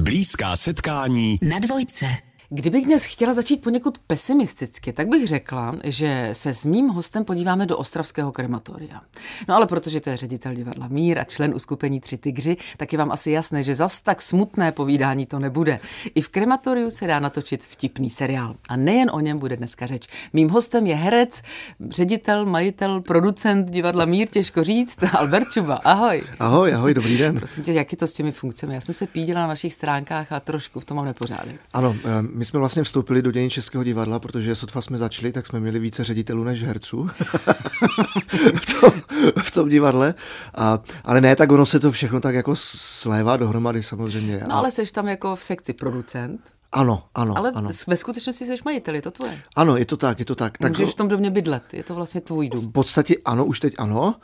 Blízká setkání na dvojce. Kdybych dnes chtěla začít poněkud pesimisticky, tak bych řekla, že se s mým hostem podíváme do Ostravského krematoria. No ale protože to je ředitel divadla Mír a člen uskupení Tři tygři, tak je vám asi jasné, že zas tak smutné povídání to nebude. I v krematoriu se dá natočit vtipný seriál. A nejen o něm bude dneska řeč. Mým hostem je herec, ředitel, majitel, producent divadla Mír, těžko říct, Albert Čuba. Ahoj. Ahoj, ahoj, dobrý den. Prosím tě, jak je to s těmi funkcemi? Já jsem se pídila na vašich stránkách a trošku v tom mám nepořádek. Ano, eh, my jsme vlastně vstoupili do dění Českého divadla, protože sotva jsme začali, tak jsme měli více ředitelů než herců v, tom, v tom divadle. A, ale ne, tak ono se to všechno tak jako slévá dohromady samozřejmě. No ale seš tam jako v sekci producent. Ano, ano. Ale ano. ve skutečnosti jsi majitel, je to tvoje. Ano, je to tak, je to tak. tak Můžeš v tom domě bydlet, je to vlastně tvůj dům. V podstatě ano, už teď ano.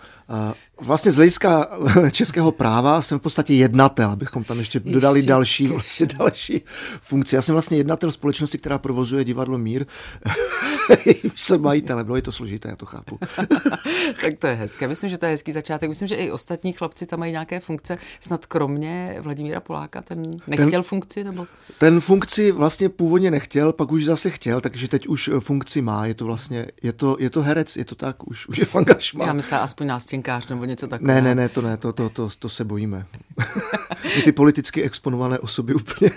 Vlastně z hlediska českého práva jsem v podstatě jednatel, abychom tam ještě dodali ještě další, vlastně další funkci. Já jsem vlastně jednatel společnosti, která provozuje divadlo Mír. jsem majitel, bylo je to složité, já to chápu. tak to je hezké. Myslím, že to je hezký začátek. Myslím, že i ostatní chlapci tam mají nějaké funkce, snad kromě Vladimíra Poláka, ten nechtěl ten, funkci? Nebo? Ten funkci vlastně původně nechtěl, pak už zase chtěl, takže teď už funkci má. Je to vlastně, je to, je to herec, je to tak, už, už je fangašma. Já myslím, aspoň nástěnkář nebo něco takového. Ne, ne, ne, to ne, to, to, to, to se bojíme. My ty politicky exponované osoby úplně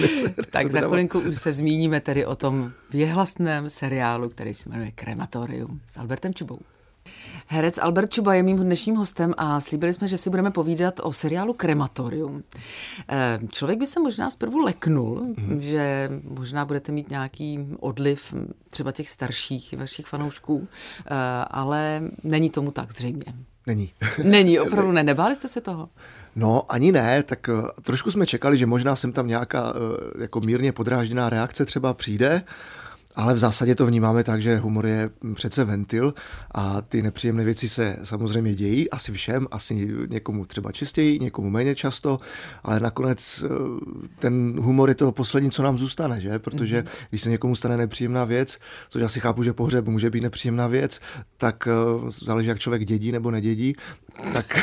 nechce, Tak za chvilinku už se zmíníme tedy o tom věhlasném seriálu, který se jmenuje Krematorium s Albertem Čubou. Herec Albert Čuba je mým dnešním hostem a slíbili jsme, že si budeme povídat o seriálu Krematorium. Eh, člověk by se možná zprvu leknul, mm. že možná budete mít nějaký odliv třeba těch starších vašich fanoušků, eh, ale není tomu tak zřejmě. Není. Není, opravdu ne. Nebáli jste se toho? No, ani ne, tak uh, trošku jsme čekali, že možná sem tam nějaká uh, jako mírně podrážděná reakce třeba přijde, ale v zásadě to vnímáme tak, že humor je přece ventil a ty nepříjemné věci se samozřejmě dějí, asi všem, asi někomu třeba čistěji, někomu méně často, ale nakonec eh, ten humor je to poslední, co nám zůstane, že? Protože mm-hmm. když se někomu stane nepříjemná věc, což asi chápu, že pohřeb může být nepříjemná věc, tak eh, záleží, jak člověk dědí nebo nedědí, tak,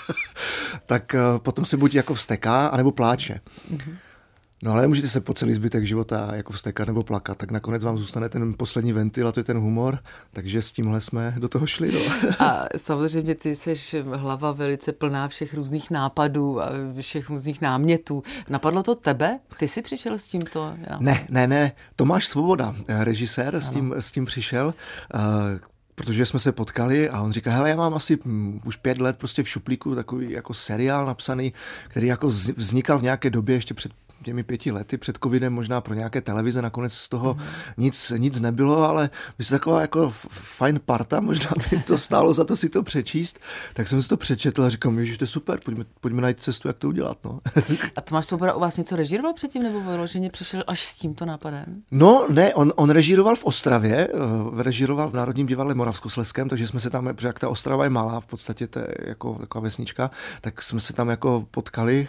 tak eh, potom se buď jako vsteká, anebo pláče. Mm-hmm. No ale nemůžete se po celý zbytek života jako vstekat nebo plakat, tak nakonec vám zůstane ten poslední ventil a to je ten humor, takže s tímhle jsme do toho šli. No. A samozřejmě ty jsi hlava velice plná všech různých nápadů a všech různých námětů. Napadlo to tebe? Ty jsi přišel s tímto? Ne, ne, ne. Tomáš Svoboda, režisér, s tím, s tím přišel. Uh, protože jsme se potkali a on říká, hele, já mám asi hm, už pět let prostě v šuplíku takový jako seriál napsaný, který jako vznikal v nějaké době ještě před těmi pěti lety před covidem možná pro nějaké televize, nakonec z toho mm. nic, nic nebylo, ale jste taková jako fajn parta, možná by to stálo za to si to přečíst, tak jsem si to přečetl a říkám, že to je super, pojďme, pojďme najít cestu, jak to udělat. No. a Tomáš Svoboda u vás něco režíroval předtím, nebo vyloženě přišel až s tímto nápadem? No ne, on, on režíroval v Ostravě, uh, režíroval v Národním divadle Moravskosleském, takže jsme se tam, protože jak ta Ostrava je malá, v podstatě to je jako taková vesnička, tak jsme se tam jako potkali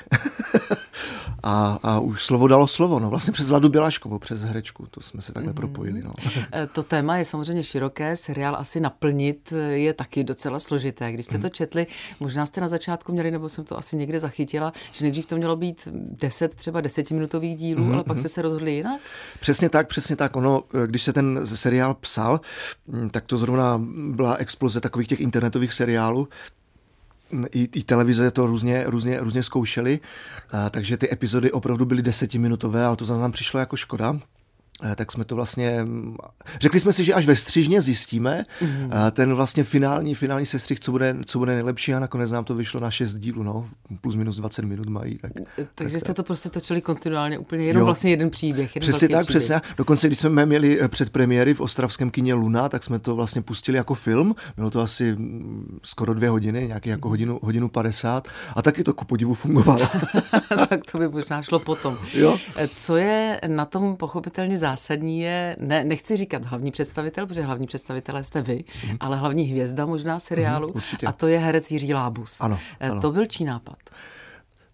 a, a už slovo dalo slovo, no vlastně přes Vladu Bělaškovou, přes herečku, to jsme se takhle mm-hmm. propojili. No. Eh, to téma je samozřejmě široké, seriál asi naplnit eh, je taky docela složité. Když jste mm. to četli, možná jste na začátku měli, nebo jsem to asi někde zachytila, že nejdřív to mělo být deset, třeba desetiminutových dílů, mm-hmm. ale pak mhm. jste se rozhodli jinak? Přesně tak, přesně tak. Ono, eh, když se ten seriál psal, tak to zrovna byla exploze takových těch internetových seriálů, i, i televize to různě, různě, různě zkoušely, takže ty epizody opravdu byly desetiminutové, ale to za nám přišlo jako škoda, tak jsme to vlastně, řekli jsme si, že až ve střižně zjistíme mm-hmm. ten vlastně finální, finální sestřih, co bude, co bude nejlepší a nakonec nám to vyšlo na 6 dílů, no, plus minus 20 minut mají. Tak, eh, Takže tak, jste to prostě točili kontinuálně, úplně jenom jo. vlastně jeden příběh. Jeden přesně tak, příběh. přesně. Dokonce, když jsme měli předpremiéry v ostravském kině Luna, tak jsme to vlastně pustili jako film, bylo to asi mm, skoro dvě hodiny, nějaký jako hodinu, hodinu 50 a taky to ku podivu fungovalo. tak to by možná šlo potom. Jo. Co je na tom pochopitelně zásadní je, ne, nechci říkat hlavní představitel, protože hlavní představitelé jste vy, mm. ale hlavní hvězda možná seriálu mm, a to je herec Jiří Lábus. Ano, eh, ano. To byl čí nápad?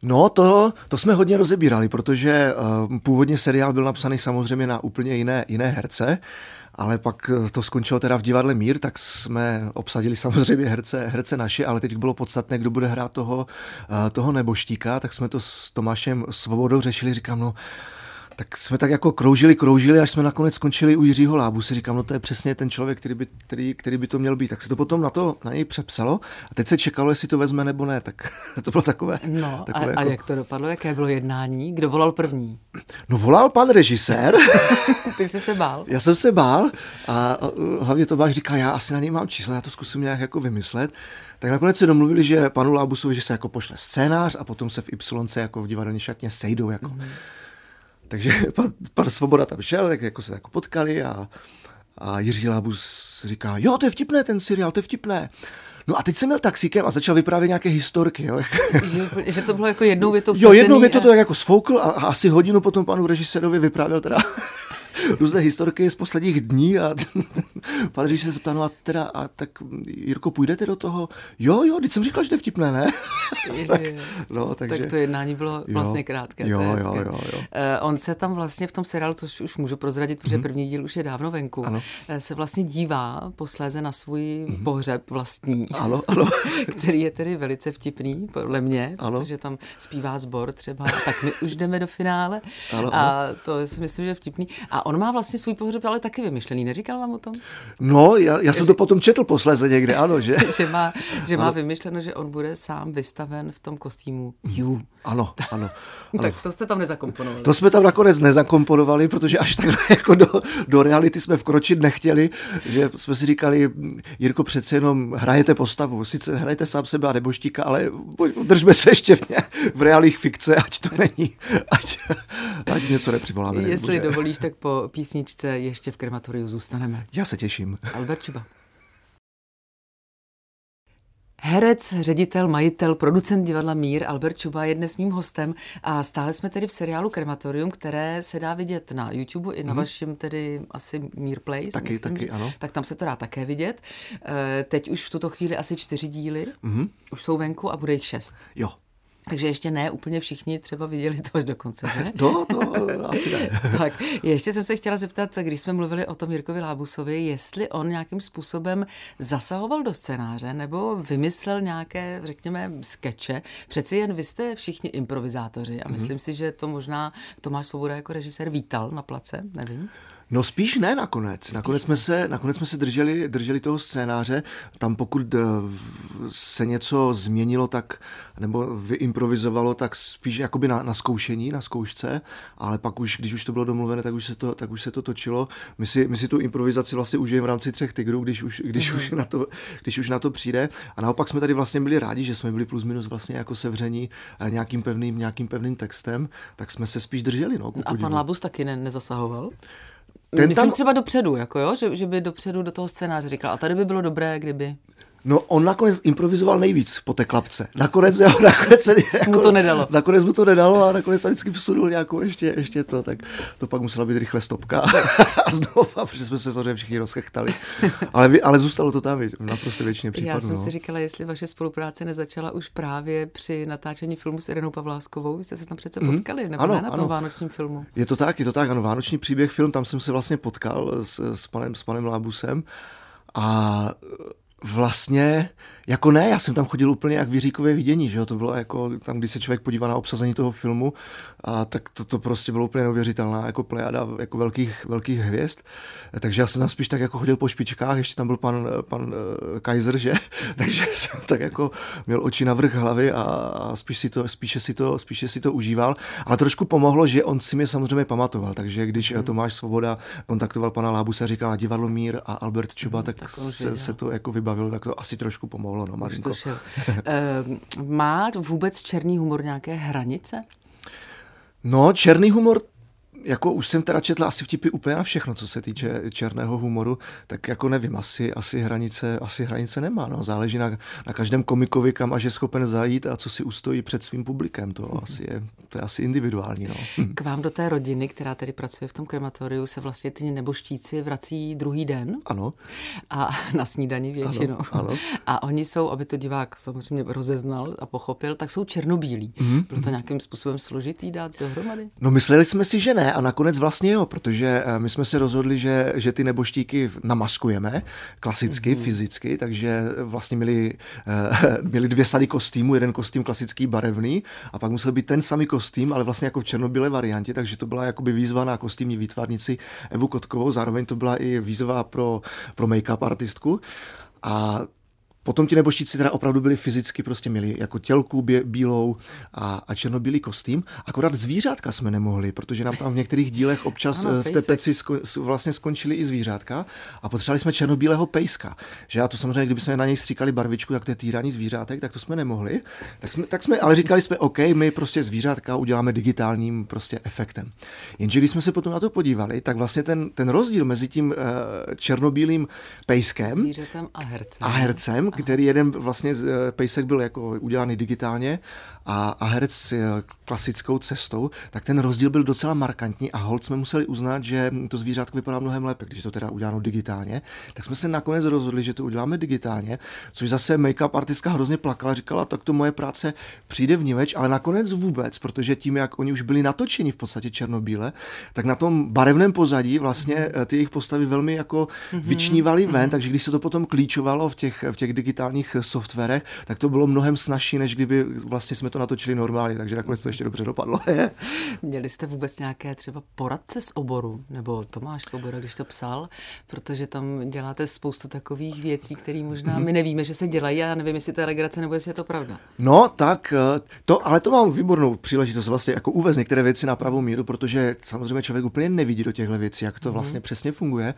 No, to, to jsme hodně rozebírali, protože uh, původně seriál byl napsaný samozřejmě na úplně jiné, jiné herce ale pak to skončilo teda v divadle Mír, tak jsme obsadili samozřejmě herce, herce naše, ale teď bylo podstatné, kdo bude hrát toho, toho neboštíka, tak jsme to s Tomášem Svobodou řešili, říkám, no tak jsme tak jako kroužili, kroužili, až jsme nakonec skončili u Jiřího Lábu. Si říkám, no to je přesně ten člověk, který by, který, který by to měl být. Tak se to potom na to na něj přepsalo a teď se čekalo, jestli to vezme nebo ne. Tak to bylo takové. No takové a, jako... a jak to dopadlo? Jaké bylo jednání? Kdo volal první? No volal pan režisér. Ty jsi se bál? Já jsem se bál a hlavně to váš říká, já asi na něj mám číslo, já to zkusím nějak jako vymyslet. Tak nakonec se domluvili, že panu Lábusovi, že se jako pošle scénář a potom se v Y jako v divadelní šatně sejdou jako mm-hmm takže pan, pan Svoboda tam šel, tak jako se jako potkali a, a Jiří Lábus říká, jo, to je vtipné ten seriál, to je vtipné. No a teď jsem měl taxíkem a začal vyprávět nějaké historky. Jo. Že, že to bylo jako jednou větou Jo, jednou větou to jako sfoukl a, a asi hodinu potom panu režisérovi vyprávěl teda různé historky z posledních dní a pan se zeptal, no a teda, a tak Jirko, půjdete do toho? Jo, jo, teď jsem říkal, že to je vtipné, ne? tak, no, takže... tak to jednání bylo vlastně jo, krátké. Jo, jo, jo, jo. Uh, on se tam vlastně v tom seriálu, to už můžu prozradit, protože mm-hmm. první díl už je dávno venku, ano. Uh, se vlastně dívá posléze na svůj mm-hmm. pohřeb vlastní, ano, ano. který je tedy velice vtipný, podle mě, ano. protože tam zpívá sbor třeba, tak my už jdeme do finále ano, a ano. to si myslím, že je vtipný. A on má vlastně svůj pohřeb ale taky vymyšlený, neříkal vám o tom? No, já, já jsem že, to potom četl posléze někde, ano, že? že má, že má vymyšleno, že on bude sám vystaven v tom kostýmu You. Ano, ano. ano. tak to jste tam nezakomponovali. To jsme tam nakonec nezakomponovali, protože až takhle jako do, do reality jsme vkročit nechtěli, že jsme si říkali, Jirko, přece jenom hrajete postavu, sice hrajete sám sebe a neboštíka, ale držme se ještě v, v reálích fikce, ať to není, ať, ať něco nepřivoláme. Jestli dovolíš, tak po písničce ještě v krematoriu zůstaneme. Já se těším. Albert Čuba. Herec, ředitel, majitel, producent divadla Mír Albert Čuba je dnes mým hostem a stále jsme tedy v seriálu Krematorium, které se dá vidět na YouTube i na mm-hmm. vašem tedy asi Mír Play. Taky, myslím, taky, ano. Tak tam se to dá také vidět. Eh, teď už v tuto chvíli asi čtyři díly, mm-hmm. už jsou venku a bude jich šest. Jo, takže ještě ne úplně všichni třeba viděli to až do konce, že? No, to asi ne. tak, ještě jsem se chtěla zeptat, když jsme mluvili o tom Jirkovi Lábusovi, jestli on nějakým způsobem zasahoval do scénáře nebo vymyslel nějaké, řekněme, skeče. Přeci jen vy jste všichni improvizátoři a mhm. myslím mm-hmm. si, že to možná Tomáš Svoboda jako režisér vítal na place, nevím. No spíš ne nakonec. Spíš nakonec, jsme se, nakonec jsme se drželi, drželi toho scénáře. Tam pokud eh, se něco změnilo, tak nebo vyimprovizovalo, tak spíš jakoby na, na zkoušení, na zkoušce, ale pak už, když už to bylo domluvené, tak už se to, tak už se to točilo. My si, my si tu improvizaci vlastně užijeme v rámci třech tigrů, když už, když, mm-hmm. už na to, když už na to přijde. A naopak jsme tady vlastně byli rádi, že jsme byli plus minus vlastně jako sevření eh, nějakým pevným, nějakým pevným textem, tak jsme se spíš drželi. No, a pan Labus taky ne, nezasahoval? Ten Myslím tam... třeba dopředu, jako jo? Že, že by dopředu do toho scénáře říkal, a tady by bylo dobré, kdyby... No on nakonec improvizoval nejvíc po té klapce. Nakonec, jo, nakonec se, jako, mu to nedalo. Nakonec mu to nedalo a nakonec tam vždycky vsunul nějakou ještě, ještě to, tak to pak musela být rychle stopka a znovu, protože jsme se samozřejmě všichni rozchechtali. Ale, ale zůstalo to tam naprosto většině případů. Já jsem no. si říkala, jestli vaše spolupráce nezačala už právě při natáčení filmu s Irenou Pavláskovou. Vy jste se tam přece mhm. potkali, mm, nebo ano, ne na tom ano. vánočním filmu? Je to tak, je to tak, ano, Vánoční příběh film, tam jsem se vlastně potkal s, s panem, s panem Lábusem a vlastně jako ne, já jsem tam chodil úplně jak v Jiříkově vidění, že jo, to bylo jako tam, když se člověk podívá na obsazení toho filmu, a tak to, to prostě bylo úplně neuvěřitelná jako plejada jako velkých, velkých hvězd, takže já jsem tam spíš tak jako chodil po špičkách, ještě tam byl pan, pan eh, Kaiser, že, takže jsem tak jako měl oči na vrch hlavy a, a spíš si to, spíše, si to, spíše si to užíval, ale trošku pomohlo, že on si mě samozřejmě pamatoval, takže když hmm. Tomáš Svoboda kontaktoval pana Lábuse a říkal divadlo Mír a Albert Čuba, hmm, tak, tak se, se to jako vybavilo, tak to asi trošku pomohlo no malinko. Už to. Ehm, má vůbec černý humor nějaké hranice? No, černý humor jako už jsem teda četl asi vtipy úplně na všechno, co se týče černého humoru, tak jako nevím, asi, asi, hranice, asi hranice nemá. No. Záleží na, na každém komikovi, kam až je schopen zajít a co si ustojí před svým publikem. To, mm-hmm. asi je, to je asi individuální. No. K vám do té rodiny, která tedy pracuje v tom krematoriu, se vlastně ty neboštíci vrací druhý den. Ano. A na snídani většinou. Ano, ano. A oni jsou, aby to divák samozřejmě rozeznal a pochopil, tak jsou černobílí. Mm-hmm. Bylo to nějakým způsobem složitý dát dohromady? No mysleli jsme si, že ne, a nakonec vlastně jo, protože my jsme se rozhodli, že, že ty neboštíky namaskujeme klasicky, mm-hmm. fyzicky, takže vlastně měli, měli dvě sady kostýmu, jeden kostým klasický barevný a pak musel být ten samý kostým, ale vlastně jako v černobílé variantě, takže to byla jakoby výzva na kostýmní výtvarnici Evu Kotkovou, zároveň to byla i výzva pro, pro make-up artistku. A Potom ti neboštíci teda opravdu byli fyzicky, prostě měli jako tělku bě, bílou a, a černobílý kostým. Akorát zvířátka jsme nemohli, protože nám tam v některých dílech občas ano, v té peci sko, vlastně skončili i zvířátka a potřebovali jsme černobílého pejska. Že a to samozřejmě, kdyby jsme na něj stříkali barvičku, tak to je týrání zvířátek, tak to jsme nemohli. Tak jsme, tak jsme ale říkali jsme, OK, my prostě zvířátka uděláme digitálním prostě efektem. Jenže když jsme se potom na to podívali, tak vlastně ten, ten rozdíl mezi tím uh, černobílým pejskem a hercem, a hercem který jeden vlastně eh, pejsek byl jako udělaný digitálně a, a herec s eh, klasickou cestou, tak ten rozdíl byl docela markantní a hold jsme museli uznat, že to zvířátko vypadá mnohem lépe, když to teda uděláno digitálně. Tak jsme se nakonec rozhodli, že to uděláme digitálně, což zase make-up artistka hrozně plakala, říkala, tak to moje práce přijde v niveč, ale nakonec vůbec, protože tím, jak oni už byli natočeni v podstatě černobíle, tak na tom barevném pozadí vlastně mm-hmm. ty jejich postavy velmi jako mm-hmm. vyčnívaly ven, mm-hmm. takže když se to potom klíčovalo v těch, v těch digitálních softwarech, tak to bylo mnohem snažší, než kdyby vlastně jsme to natočili normálně, takže nakonec to ještě dobře dopadlo. Měli jste vůbec nějaké třeba poradce z oboru, nebo Tomáš Svoboda, když to psal, protože tam děláte spoustu takových věcí, které možná my nevíme, že se dělají a já nevím, jestli to je legrace nebo jestli je to pravda. No, tak eh, to, ale to mám výbornou příležitost vlastně jako uvést některé věci na pravou míru, protože samozřejmě člověk úplně nevidí do těchto věcí, jak to mhm. vlastně mm. přesně funguje.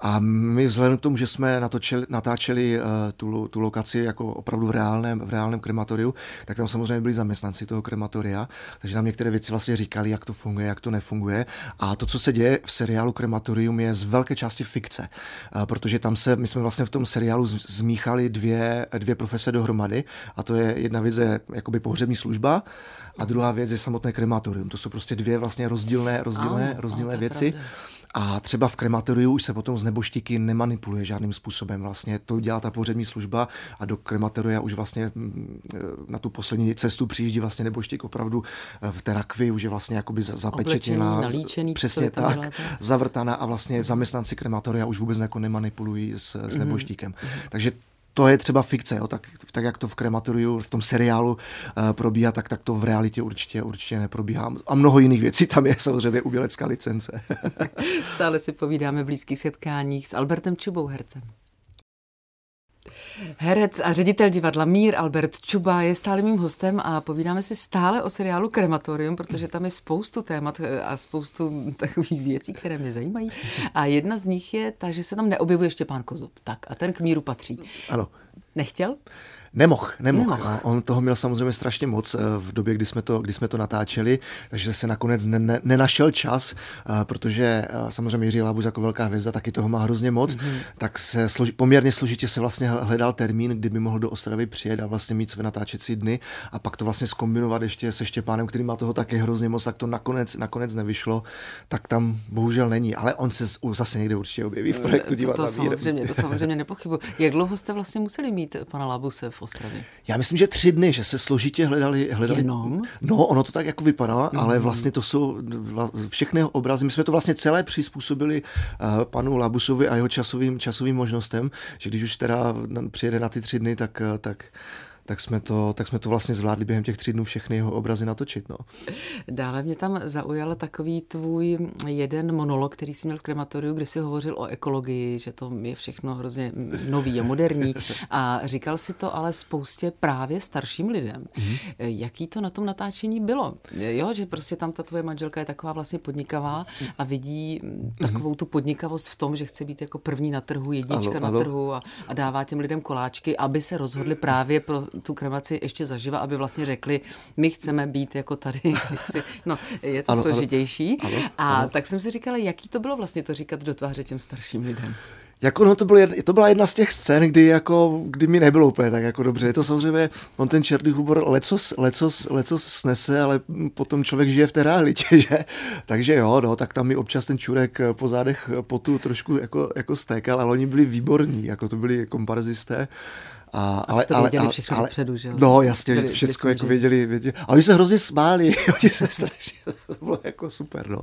A my vzhledem k tomu, že jsme natočili, natáčeli uh, tu, tu lokaci jako opravdu v reálném, v reálném krematoriu, tak tam samozřejmě byli zaměstnanci toho krematoria, takže nám některé věci vlastně říkali, jak to funguje, jak to nefunguje. A to, co se děje v seriálu Krematorium, je z velké části fikce, protože tam se, my jsme vlastně v tom seriálu zmíchali dvě, dvě profese dohromady a to je jedna věc je jakoby pohřební služba a druhá věc je samotné krematorium. To jsou prostě dvě vlastně rozdílné, rozdílné, ano, rozdílné věci. Pravda. A třeba v krematoriu už se potom z neboštíky nemanipuluje žádným způsobem. Vlastně to dělá ta pohřební služba a do krematoria už vlastně mm, e, na tu poslední cestu přijíždí vlastně neboštík opravdu e, v té rakvi, už je vlastně jakoby zapečetěná. Nalíčený, přesně tak, děláte? zavrtaná a vlastně zaměstnanci krematoria už vůbec jako nemanipulují s, s mhm. neboštíkem. Mm-hmm. Takže to je třeba fikce, jo? Tak, tak jak to v krematoriu, v tom seriálu uh, probíhá, tak, tak to v realitě určitě, určitě neprobíhá. A mnoho jiných věcí, tam je samozřejmě umělecká licence. Stále si povídáme v blízkých setkáních s Albertem Čubou, hercem. Herec a ředitel divadla Mír Albert Čuba je stále mým hostem a povídáme si stále o seriálu Krematorium, protože tam je spoustu témat eh, a spoustu takových věcí, které mě zajímají. A jedna z nich je ta, že se tam neobjevuje Štěpán Kozub. Tak a ten k Míru patří. Ano. Nechtěl? Nemohl, nemohl. nemohl. On toho měl samozřejmě strašně moc eh, v době, kdy jsme to, kdy jsme to natáčeli, takže se nakonec ne, ne, nenašel čas, eh, protože eh, samozřejmě Jiří Labus jako velká hvězda taky toho má hrozně moc, mm-hmm. tak se složi, poměrně složitě se vlastně hledal termín, kdyby mohl do Ostravy přijet a vlastně mít své natáčecí dny a pak to vlastně skombinovat ještě se Štěpánem, který má toho taky hrozně moc, tak to nakonec, nakonec nevyšlo, tak tam bohužel není, ale on se zase někde určitě objeví v projektu divadla. To, to samozřejmě, to samozřejmě nepochybuji. Jak dlouho jste vlastně museli mít pana Labuse v Ostravě? Já myslím, že tři dny, že se složitě hledali. hledali Jenom? No, ono to tak jako vypadá, mm. ale vlastně to jsou všechny obrazy. My jsme to vlastně celé přizpůsobili uh, panu Labusovi a jeho časovým, časovým možnostem, že když už teda přijede na ty tři dny, tak, uh, tak tak jsme to, tak jsme to vlastně zvládli během těch tří dnů všechny jeho obrazy natočit. No. Dále mě tam zaujal takový tvůj jeden monolog, který jsi měl v krematoriu, kde jsi hovořil o ekologii, že to je všechno hrozně nový a moderní. A říkal si to ale spoustě právě starším lidem. Mm-hmm. Jaký to na tom natáčení bylo? Jo, že prostě tam ta tvoje manželka je taková vlastně podnikavá a vidí takovou tu podnikavost v tom, že chce být jako první na trhu, jednička ano, na ano. trhu a, a dává těm lidem koláčky, aby se rozhodli právě pro tu kremaci ještě zaživa, aby vlastně řekli, my chceme být jako tady. Jaksi, no, je to ano, složitější. Ano, ano, a ano. tak jsem si říkala, jaký to bylo vlastně to říkat do tváře těm starším lidem. Jako no, to, byl, to byla jedna z těch scén, kdy, jako, kdy mi nebylo úplně tak jako dobře. Je to samozřejmě, on ten černý humor lecos, lecos, lecos snese, ale potom člověk žije v té realitě, že? Takže jo, no, tak tam mi občas ten čurek po zádech potu trošku jako, jako stékal, ale oni byli výborní, jako to byli komparzisté A, ale, to věděli ale, všechno ale, dopředu, že jo? No, jasně, byli, všechno jako věděli, věděli. A oni se hrozně smáli, oni se strašně, to bylo jako super, no.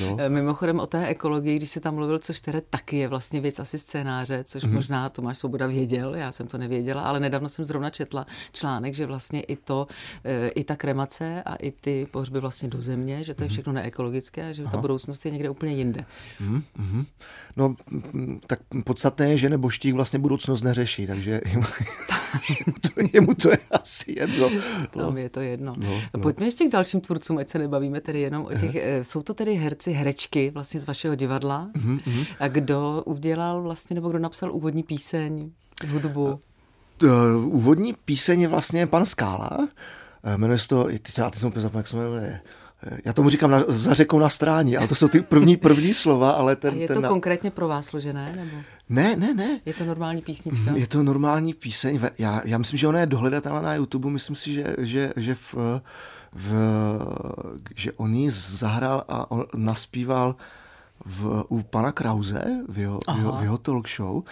no. Eh, mimochodem o té ekologii, když se tam mluvil, což teda taky je vlastně věc asi scénáře, což mm-hmm. možná Tomáš Svoboda věděl, já jsem to nevěděla, ale nedávno jsem zrovna četla článek, že vlastně i to, eh, i ta kremace a i ty pohřby vlastně do země, že to je mhm. všechno neekologické a že Aha. ta budoucnost je někde úplně jinde. Mm-hmm. No, tak podstatné je, že neboštík vlastně budoucnost neřeší, takže jemu to je asi jedno. No. Tam je to jedno. No, no. Pojďme ještě k dalším tvůrcům, ať se nebavíme tedy jenom o těch, uh jsou to tedy herci, herečky vlastně z vašeho divadla. Uh-huh. A kdo udělal vlastně, nebo kdo napsal úvodní píseň, hudbu? Uh, úvodní píseň je vlastně pan Skála. Jmenuje se to, já teď jsem úplně zapomněl, jak se jmenuje já tomu říkám na, za řekou na stráni, ale to jsou ty první, první slova, ale ten... A je ten to na... konkrétně pro vás složené, nebo? Ne, ne, ne. Je to normální písnička? Je to normální píseň. Já, já myslím, že ona je dohledatelná na YouTube. Myslím si, že, že, že, v, v, že on ji zahrál a on naspíval v, u pana Krause v jeho, v jeho, v jeho talk show.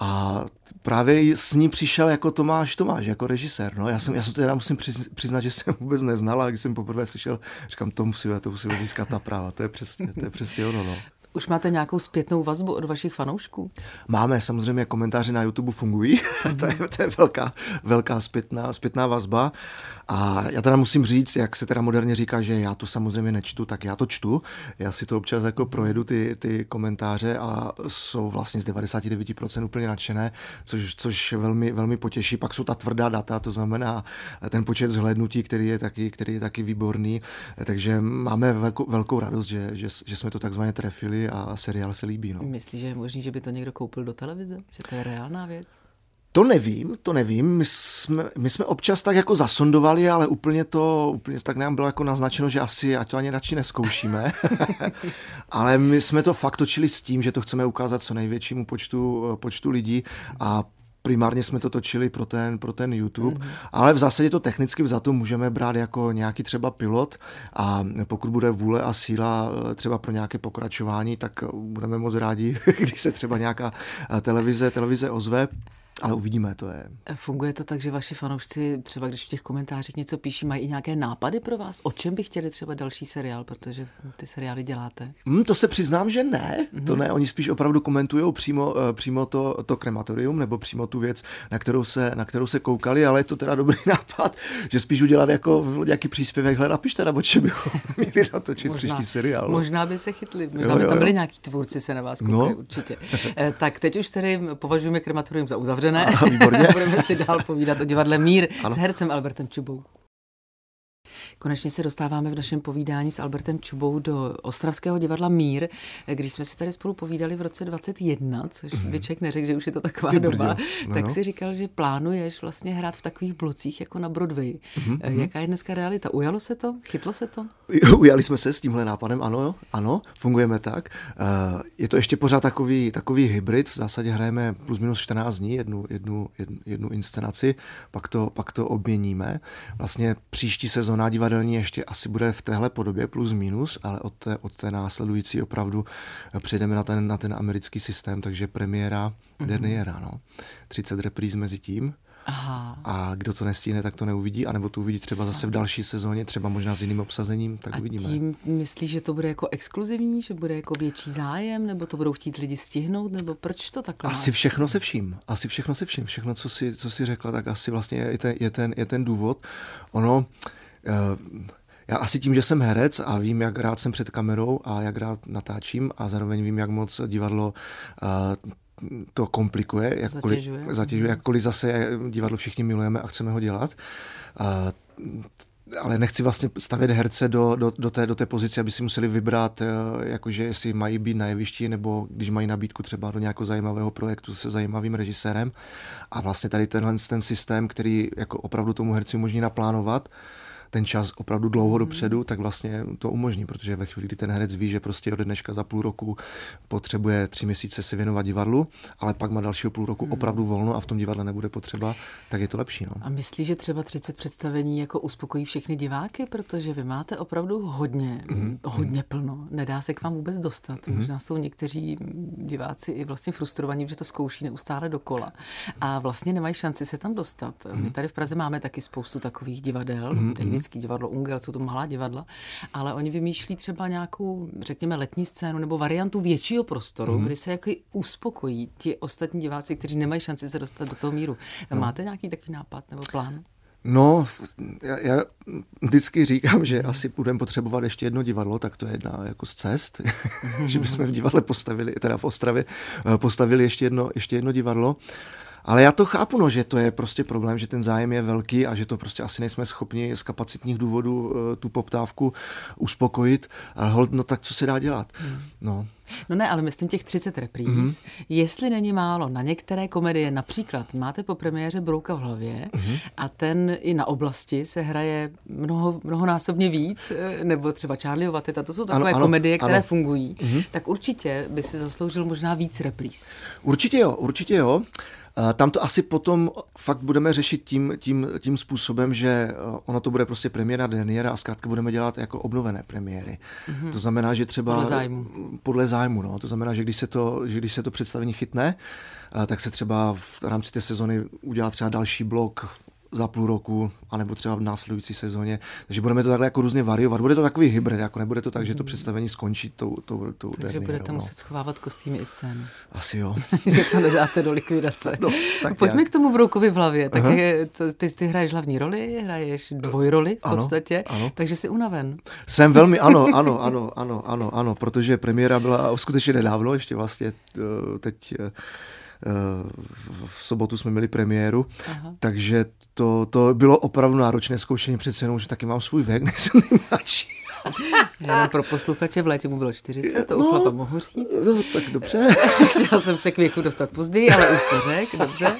A právě s ní přišel jako Tomáš Tomáš, jako režisér. No, já, jsem, já se teda musím přiznat, že jsem vůbec neznal, ale když jsem poprvé slyšel, říkám, to musíme, to musíme získat na práva. To je přesně, to je přesně ono. No. Už máte nějakou zpětnou vazbu od vašich fanoušků? Máme, samozřejmě komentáře na YouTube fungují, to, je, to je velká, velká zpětná, zpětná vazba. A já teda musím říct, jak se teda moderně říká, že já to samozřejmě nečtu, tak já to čtu. Já si to občas jako projedu ty, ty komentáře a jsou vlastně z 99% úplně nadšené, což, což velmi, velmi potěší. Pak jsou ta tvrdá data, to znamená ten počet zhlédnutí, který je taky, který je taky výborný. Takže máme velkou, velkou radost, že, že, že jsme to takzvaně trefili a seriál se líbí. No. Myslíš, že je možný, že by to někdo koupil do televize? Že to je reálná věc? To nevím, to nevím. My jsme, my jsme občas tak jako zasondovali, ale úplně to, úplně tak nám bylo jako naznačeno, že asi ať to ani radši neskoušíme. ale my jsme to fakt točili s tím, že to chceme ukázat co největšímu počtu, počtu lidí a primárně jsme to točili pro ten, pro ten YouTube, mm-hmm. ale v zásadě to technicky vzato můžeme brát jako nějaký třeba pilot a pokud bude vůle a síla eh, třeba pro nějaké pokračování, tak budeme moc rádi, když se třeba nějaká eh, televize, televize ozve. Ale uvidíme, to je. Funguje to tak, že vaši fanoušci třeba když v těch komentářích něco píší, mají i nějaké nápady pro vás? O čem by chtěli třeba další seriál, protože ty seriály děláte? Mm, to se přiznám, že ne. Mm-hmm. To ne, oni spíš opravdu komentují přímo, eh, přímo to, to krematorium nebo přímo tu věc, na kterou, se, na kterou se koukali, ale je to teda dobrý nápad, že spíš udělat jako nějaký příspěvek, hle, napište, nebo či bychom měli natočit možná, příští seriál. Možná by se chytli, možná jo, by tam byli nějaký tvůrci, se na vás koukají no. určitě. Eh, tak teď už tedy považujeme krematorium za uzavřené uzavřené. Výborně. Budeme si dál povídat o divadle Mír ano. s hercem Albertem Čubou. Konečně se dostáváme v našem povídání s Albertem Čubou do Ostravského divadla Mír, když jsme si tady spolu povídali v roce 21, což mm. by člověk neřekl, že už je to taková Ty doba, no, tak no. si říkal, že plánuješ vlastně hrát v takových blocích jako na Broadway. Mm-hmm. Jaká je dneska realita? Ujalo se to? Chytlo se to? Ujali jsme se s tímhle nápadem, ano, ano, fungujeme tak. Eh, je to ještě pořád takový, takový hybrid, v zásadě hrajeme plus minus 14 dní, jednu, jednu, jednu, jednu inscenaci, pak to, pak to obměníme. Vlastně příští sezóna divadla divadelní ještě asi bude v téhle podobě plus minus, ale od té, od té následující opravdu přejdeme na ten, na ten americký systém, takže premiéra, mm-hmm. derniéra, no. 30 repríz mezi tím. Aha. A kdo to nestihne, tak to neuvidí, anebo to uvidí třeba zase v další sezóně, třeba možná s jiným obsazením, tak a uvidíme. tím myslíš, že to bude jako exkluzivní, že bude jako větší zájem, nebo to budou chtít lidi stihnout, nebo proč to takhle? Asi všechno se vším. Asi všechno se vším. Všechno, co si, co si řekla, tak asi vlastně je ten, je ten, je ten důvod. Ono, uh, já asi tím, že jsem herec a vím, jak rád jsem před kamerou a jak rád natáčím a zároveň vím, jak moc divadlo uh, to komplikuje, jakkoliv, zatěžuje. zatěžuje, jakkoliv zase divadlo všichni milujeme a chceme ho dělat. Uh, ale nechci vlastně stavět herce do, do, do, té, do té pozice, aby si museli vybrat, jakože jestli mají být na jevišti, nebo když mají nabídku třeba do nějakého zajímavého projektu se zajímavým režisérem. A vlastně tady tenhle ten systém, který jako opravdu tomu herci umožní naplánovat, ten čas opravdu dlouho mm. dopředu, tak vlastně to umožní, protože ve chvíli, kdy ten herec ví, že prostě od dneška za půl roku potřebuje tři měsíce se věnovat divadlu, ale pak má dalšího půl roku mm. opravdu volno a v tom divadle nebude potřeba, tak je to lepší. No. A myslíš, že třeba 30 představení jako uspokojí všechny diváky, protože vy máte opravdu hodně, mm. hodně plno. Nedá se k vám vůbec dostat. Mm. Možná jsou někteří diváci i vlastně frustrovaní, že to zkouší neustále dokola a vlastně nemají šanci se tam dostat. Mm. My tady v Praze máme taky spoustu takových divadel, mm. Davidský divadlo, Ungel, jsou to malá divadla, ale oni vymýšlí třeba nějakou, řekněme, letní scénu nebo variantu většího prostoru, mm. kdy se jako uspokojí ti ostatní diváci, kteří nemají šanci se dostat do toho míru. No. Máte nějaký takový nápad nebo plán? No, já, já vždycky říkám, že asi budeme potřebovat ještě jedno divadlo, tak to je jedna jako z cest, že bychom v divadle postavili, teda v Ostravě, eh, postavili ještě jedno, ještě jedno divadlo. Ale já to chápu, no, že to je prostě problém, že ten zájem je velký a že to prostě asi nejsme schopni z kapacitních důvodů eh, tu poptávku uspokojit. Ale hold, no tak co se dá dělat? Hmm. No. No ne, ale myslím těch 30 repríz. Mm-hmm. Jestli není málo, na některé komedie, například máte po premiéře Brouka v hlavě mm-hmm. a ten i na oblasti se hraje mnoho, mnohonásobně víc, eh, nebo třeba Charlie Vatita, to jsou takové ano, komedie, ano, které ano. fungují, mm-hmm. tak určitě by si zasloužil možná víc repríz. Určitě jo, určitě jo. Tam to asi potom fakt budeme řešit tím, tím, tím způsobem, že eh, ono to bude prostě premiéra, derniéra a zkrátka budeme dělat jako obnovené premiéry. Mm-hmm. To znamená, že třeba... Podle zájmu. Podle zájmu, no. To znamená, že když se to, že když se to představení chytne, eh, tak se třeba v rámci té sezony udělá třeba další blok za půl roku, anebo třeba v následující sezóně. Takže budeme to takhle jako různě variovat. Bude to takový hybrid, jako nebude to tak, že to představení skončí tou, tou, tou Takže budete no. muset schovávat kostýmy i scénu. Asi jo. že to nedáte do likvidace. No, tak Pojďme jak. k tomu Broukovi v hlavě. Tak je, to, ty, ty hraješ hlavní roli, hraješ dvojroli v podstatě, ano, ano. takže jsi unaven. Jsem velmi, ano, ano, ano, ano, ano, ano, protože premiéra byla skutečně nedávno, ještě vlastně teď v sobotu jsme měli premiéru, Aha. takže to, to bylo opravdu náročné zkoušení přece jenom, že taky mám svůj věk, nejsem nejmladší. Jenom pro posluchače v létě mu bylo 40, to no, u chlapa mohu říct. No, tak dobře. Chtěla jsem se k věku dostat později, ale už to řek, dobře.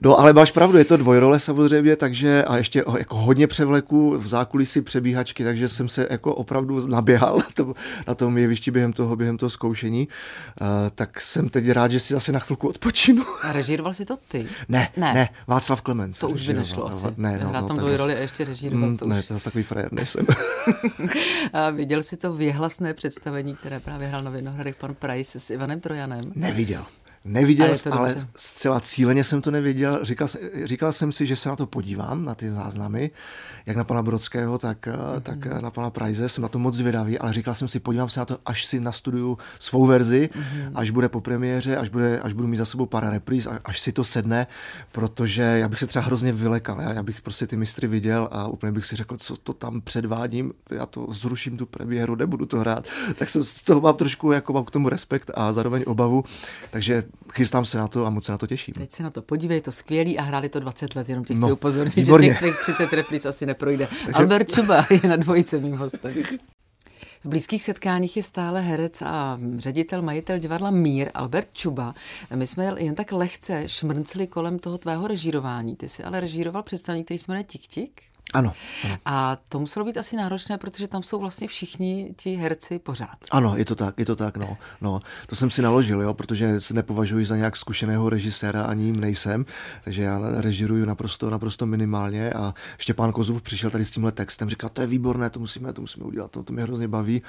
No, ale máš pravdu, je to dvojrole samozřejmě, takže a ještě jako hodně převleků v zákulisí přebíhačky, takže jsem se jako opravdu naběhal na tom, na tom jevišti během toho, během toho zkoušení. Uh, tak jsem teď rád, že si zase na chvilku odpočinu. A režíroval si to ty? Ne, ne, ne Václav Klemens. To už by nešlo asi. Ne, no, Hrát no, tam dvojroli a ještě režíroval mm, to Ne, to je takový frajer nejsem. a viděl jsi to věhlasné představení, které právě hrál na Vinohradech pan Price s Ivanem Trojanem? Neviděl. Neviděl, ale dobře. zcela cíleně jsem to nevěděl. Říkal, říkal jsem si, že se na to podívám, na ty záznamy, jak na pana Brodského, tak, mm-hmm. tak na pana Prajze. Jsem na to moc zvědavý, ale říkal jsem si, podívám se na to, až si nastuduju svou verzi, mm-hmm. až bude po premiéře, až, bude, až budu mít za sebou pár repríz, až si to sedne, protože já bych se třeba hrozně vylekal. Já, já bych prostě ty mistry viděl a úplně bych si řekl, co to tam předvádím, já to zruším tu premiéru, nebudu to hrát. Tak jsem z toho mám trošku, jako mám k tomu respekt a zároveň obavu. Takže chystám se na to a moc se na to těším. Teď se na to podívej, to skvělý a hráli to 20 let, jenom tě chci no, upozornit, výborně. že těch 30 repríz asi neprojde. Takže... Albert Čuba je na dvojice mým hostem. V blízkých setkáních je stále herec a ředitel, majitel divadla Mír, Albert Čuba. My jsme jen tak lehce šmrncli kolem toho tvého režírování. Ty jsi ale režíroval představení, který se jmenuje Tik Tik. Ano, ano. A to muselo být asi náročné, protože tam jsou vlastně všichni ti herci pořád. Ano, je to tak, je to tak, no. no. To jsem si naložil, jo, protože se nepovažuji za nějak zkušeného režiséra, ani jim nejsem, takže já režiruju naprosto, naprosto minimálně a Štěpán Kozub přišel tady s tímhle textem, říkal, to je výborné, to musíme, to musíme udělat, to, to mě hrozně baví.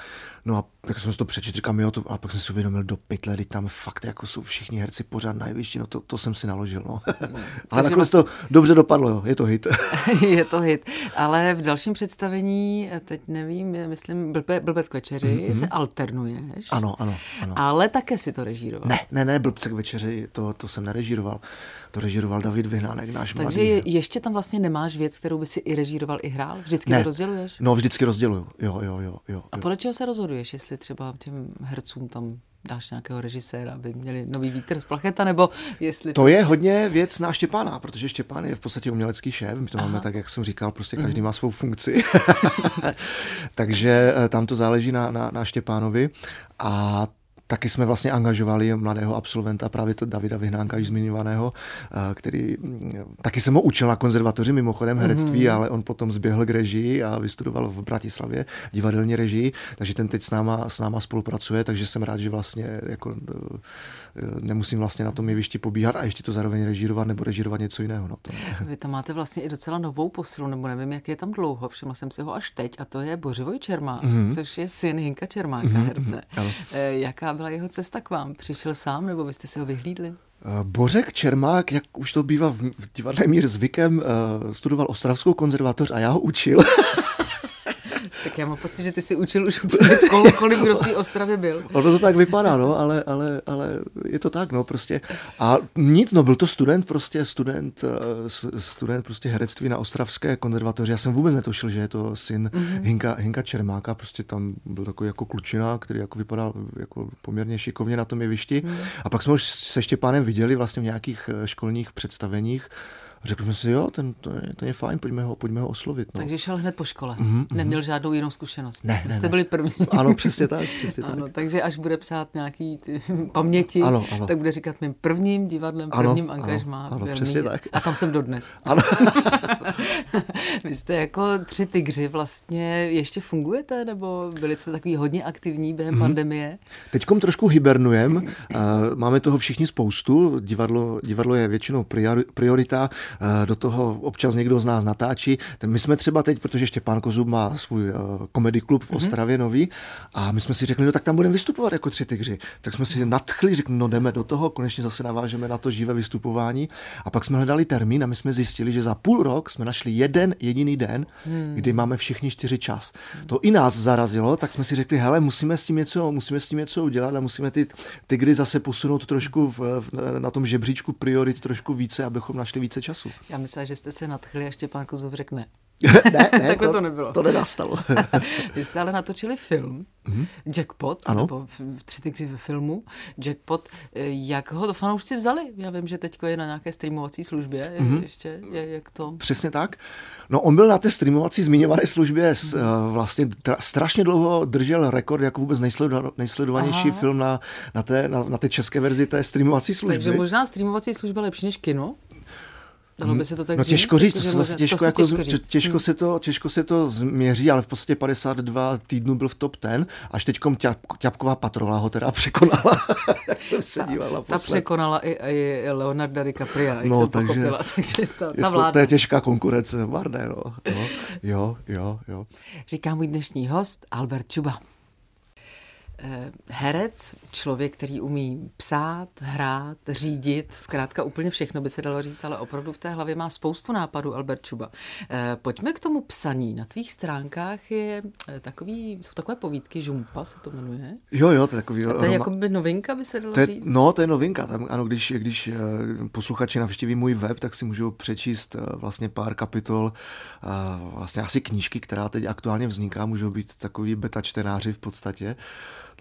No a jak jsem si to přečetl, říkám, jo, to, a pak jsem si uvědomil do pytle, kdy tam fakt jako jsou všichni herci pořád nejvyšší, no to, to jsem si naložil, no. Ale nakonec to dobře dopadlo, jo, je to hit. je to hit. Ale v dalším představení, teď nevím, myslím, blbe, Blbec k večeři, mm-hmm. se alternuješ. Ano, ano, ano. Ale také si to režíroval. Ne, ne, ne, Blbce k večeři, to, to jsem nerežíroval. To režíroval David Vyhnánek, náš Takže mladý. je, ještě tam vlastně nemáš věc, kterou by si i režíroval, i hrál? Vždycky ne. to rozděluješ? No, vždycky rozděluju, jo, jo, jo. jo A podle čeho se rozhoduješ, jestli třeba těm hercům tam dáš nějakého režiséra, aby měli nový vítr z placheta, nebo jestli... To je hodně věc na Štěpána, protože Štěpán je v podstatě umělecký šéf, my to Aha. máme tak, jak jsem říkal, prostě každý mm. má svou funkci. Takže eh, tam to záleží na, na, na Štěpánovi a taky jsme vlastně angažovali mladého absolventa, právě to Davida Vyhnánka, již zmiňovaného, který mm, taky jsem ho učil na konzervatoři mimochodem herectví, mm-hmm. ale on potom zběhl k režii a vystudoval v Bratislavě divadelní režii, takže ten teď s náma, s náma spolupracuje, takže jsem rád, že vlastně jako nemusím vlastně na tom jevišti pobíhat a ještě to zároveň režírovat nebo režírovat něco jiného. No to Vy tam máte vlastně i docela novou posilu, nebo nevím, jak je tam dlouho, všimla jsem si ho až teď a to je Bořivoj Čermák, mm-hmm. což je syn Hinka Čermáka, mm-hmm. herce. Eh, jaká byla jeho cesta k vám? Přišel sám nebo byste si ho vyhlídli? Eh, Bořek Čermák, jak už to bývá v divadle Mír zvykem, eh, studoval Ostravskou konzervatoř a já ho učil. Tak já mám pocit, že ty si učil už kolik kdo v té Ostravě byl. Ono to tak vypadá, no, ale, ale, ale je to tak, no, prostě. A nic, no, byl to student, prostě student, eh, student prostě herectví na Ostravské konzervatoři. Já jsem vůbec netušil, že je to syn mm-hmm. Hinka, Hinka Čermáka, prostě tam byl takový jako klučina, který jako vypadal jako poměrně šikovně na tom jevišti. Mm-hmm. A pak jsme už se Štěpánem viděli vlastně v nějakých eh, školních představeních řekli jsme si, jo, ten, to, je, ten je fajn, pojďme ho, pojďme ho oslovit. No. Takže šel hned po škole, mm-hmm. neměl žádnou jinou zkušenost. Ne, ne Jste ne. byli první. Ano, přesně tak. Přesně ano, tak. takže až bude psát nějaký ty paměti, ano, ano. tak bude říkat mým prvním divadlem, prvním ano, angažmá. Ano, ano přesně tak. A tam jsem dodnes. Ano. Vy jste jako tři tygři vlastně ještě fungujete, nebo byli jste takový hodně aktivní během mm-hmm. pandemie? Teďkom trošku hibernujem, máme toho všichni spoustu, divadlo, divadlo je většinou priorita, do toho občas někdo z nás natáčí. My jsme třeba teď, protože Štěpán Kozub má svůj uh, komedy klub v mhm. Ostravě mm-hmm. nový a my jsme si řekli, no tak tam budeme vystupovat jako tři tygři. Tak jsme si nadchli, řekli, no jdeme do toho, konečně zase navážeme na to živé vystupování. A pak jsme hledali termín a my jsme zjistili, že za půl rok jsme našli jeden jediný den, hmm. kdy máme všichni čtyři čas. To i nás zarazilo, tak jsme si řekli, hele, musíme s tím něco, musíme s tím něco udělat a musíme ty tygry zase posunout trošku v, na tom žebříčku priorit trošku více, abychom našli více času. Já myslím, že jste se nadchli a Štěpán Kozub řekne. ne, ne, Takhle to, to nebylo. To nenastalo. Vy jste ale natočili film, mm-hmm. Jackpot, ano. nebo tři tygři ve filmu, Jackpot. Jak ho to fanoušci vzali? Já vím, že teď je na nějaké streamovací službě. Mm-hmm. Ještě, jak to? Přesně tak. No on byl na té streamovací zmiňované službě mm-hmm. vlastně tra- strašně dlouho držel rekord jako vůbec nejsledo- nejsledovanější Aha. film na, na, té, na, na té české verzi té streamovací služby. Takže možná streamovací služba lepší než kino? Dalo by se to tak no těžko říct, to se zase těžko, to jako, těžko, říct. těžko, hmm. se to, těžko se to změří, ale v podstatě 52 týdnů byl v top 10, až teďkom ťap, ťapková patrola ho teda překonala, jak jsem se dívala Ta překonala i, i Leonarda DiCaprio, jak no, jsem takže, pochopila, takže ta, ta vláda. To, to je těžká konkurence, Marné, no. no. Jo, jo, jo. Říká můj dnešní host Albert Čuba. Eh, herec, člověk, který umí psát, hrát, řídit, zkrátka úplně všechno by se dalo říct, ale opravdu v té hlavě má spoustu nápadů Albert Čuba. Eh, pojďme k tomu psaní. Na tvých stránkách je eh, takový, jsou takové povídky, Žumpa se to jmenuje. Jo, jo, to je takový... A to je jako by novinka, by se dalo to je, říct? No, to je novinka. Tam, ano, když, když posluchači navštíví můj web, tak si můžou přečíst vlastně pár kapitol, vlastně asi knížky, která teď aktuálně vzniká, můžou být takový beta čtenáři v podstatě.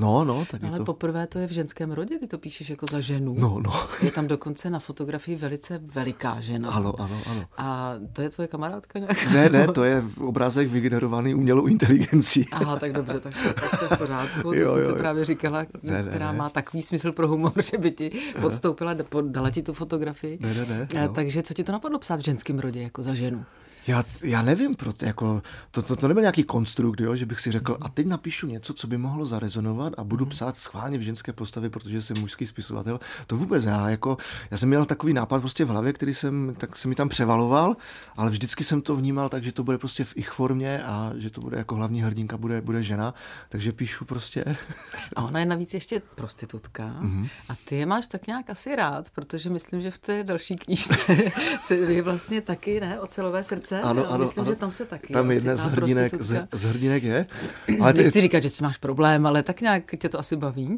No, no, tak Ale to... poprvé to je v ženském rodě, ty to píšeš jako za ženu. No, no. Je tam dokonce na fotografii velice veliká žena. Ano, ano, ano. A to je tvoje kamarádka nějaká? Ne, ne, to je obrázek vygenerovaný umělou inteligencí. Aha, tak dobře, tak to, tak to je v pořádku. To jo, jsem jo, se jo. právě říkala, ne, která ne, má takový smysl pro humor, že by ti podstoupila, dala ti tu fotografii. Ne, ne, ne. No. Takže co ti to napadlo psát v ženském rodě jako za ženu? Já, já nevím, proto, jako, to, to, to nebyl nějaký konstrukt, jo, že bych si řekl, a teď napíšu něco, co by mohlo zarezonovat a budu mhm. psát schválně v ženské postavě, protože jsem mužský spisovatel. To vůbec já, jako, já jsem měl takový nápad prostě v hlavě, který jsem, tak se mi tam převaloval, ale vždycky jsem to vnímal tak, že to bude prostě v ich formě a že to bude jako hlavní hrdinka bude, bude žena, takže píšu prostě. A ona je navíc ještě prostitutka mm-hmm. a ty je máš tak nějak asi rád, protože myslím, že v té další knížce se je vlastně taky, ne, ocelové srdce ano, ano, ano, myslím, ano. že tam se taky. Tam jedna z hrdinek, z, z hrdinek je. Ale ty... Nechci říkat, že si máš problém, ale tak nějak tě to asi baví.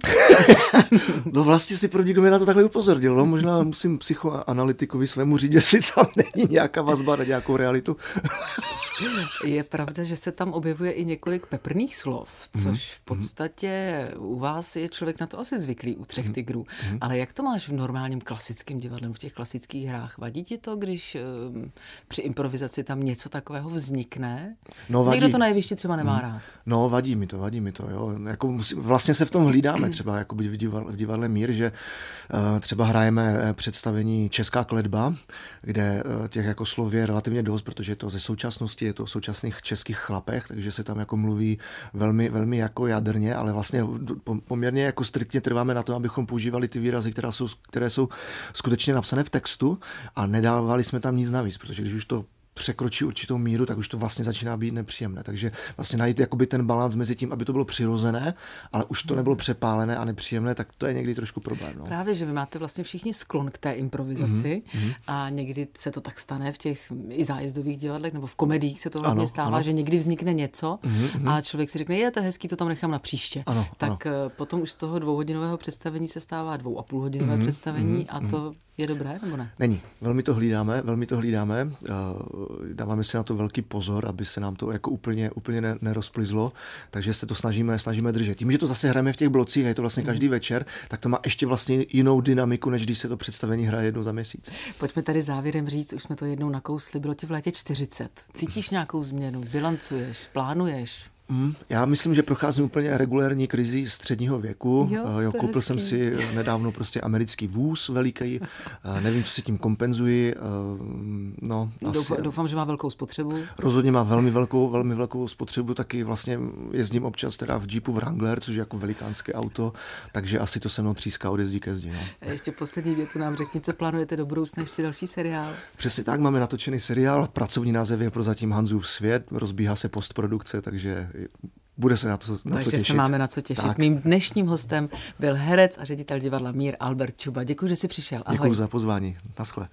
no vlastně si první, kdo mě na to takhle upozornil. No, možná musím psychoanalytikovi svému říct, jestli tam není nějaká vazba na nějakou realitu. je pravda, že se tam objevuje i několik peprných slov, což mm-hmm. v podstatě u vás je člověk na to asi zvyklý u třech mhm. tigrů. Ale jak to máš v normálním klasickém divadle, v těch klasických hrách? Vadí ti to, když um, při improvizaci tam něco takového vznikne? No, vadí. Někdo to na jevišti třeba nemá hmm. rád. No, vadí mi to, vadí mi to. Jo. Jako musí, vlastně se v tom hlídáme třeba jako v, divadle, v divadle Mír, že uh, třeba hrajeme eh, představení Česká kledba, kde uh, těch jako slov je relativně dost, protože je to ze současnosti, je to v současných českých chlapech, takže se tam jako mluví velmi, velmi jako jadrně, ale vlastně poměrně jako striktně trváme na to, abychom používali ty výrazy, které jsou, které jsou skutečně napsané v textu a nedávali jsme tam nic navíc, protože když už to překročí určitou míru, tak už to vlastně začíná být nepříjemné. Takže vlastně najít jakoby ten balans mezi tím, aby to bylo přirozené, ale už to nebylo přepálené a nepříjemné, tak to je někdy trošku problém. No. Právě, že vy máte vlastně všichni sklon k té improvizaci mm-hmm. a někdy se to tak stane v těch i zájezdových divadlech nebo v komediích se to hodně stává, ano. že někdy vznikne něco mm-hmm. a člověk si řekne, je to hezký, to tam nechám na příště. Ano, tak ano. Eh, potom už z toho dvouhodinového představení se stává dvou a půl hodinové mm-hmm. představení mm-hmm. a to je dobré nebo ne? Není. Velmi to hlídáme, velmi to hlídáme. Uh, dáváme si na to velký pozor, aby se nám to jako úplně, úplně nerozplizlo, takže se to snažíme, snažíme držet. Tím, že to zase hrajeme v těch blocích a je to vlastně každý mm. večer, tak to má ještě vlastně jinou dynamiku, než když se to představení hraje jednou za měsíc. Pojďme tady závěrem říct, už jsme to jednou nakousli, bylo ti v létě 40. Cítíš nějakou změnu? Bilancuješ? Plánuješ? Já myslím, že procházím úplně regulérní krizi středního věku. Jo, eh, jo, koupil hezký. jsem si nedávno prostě americký vůz veliký. Eh, nevím, co si tím kompenzuji. Eh, no, doufám, asi. doufám, že má velkou spotřebu. Rozhodně má velmi velkou, velmi velkou spotřebu. Taky vlastně jezdím občas teda v Jeepu Wrangler, což je jako velikánské auto, takže asi to se mnou tříská od jezdí ke zdi. No. Ještě poslední větu nám řekni, co plánujete do budoucna, ještě další seriál. Přesně tak, máme natočený seriál. Pracovní název je prozatím Hanzův svět, rozbíhá se postprodukce, takže bude se na to na Takže co těšit. se máme na co těšit. Tak. Mým dnešním hostem byl herec a ředitel divadla Mír Albert Čuba. Děkuji, že jsi přišel. Ahoj. Děkuji za pozvání. Naschle.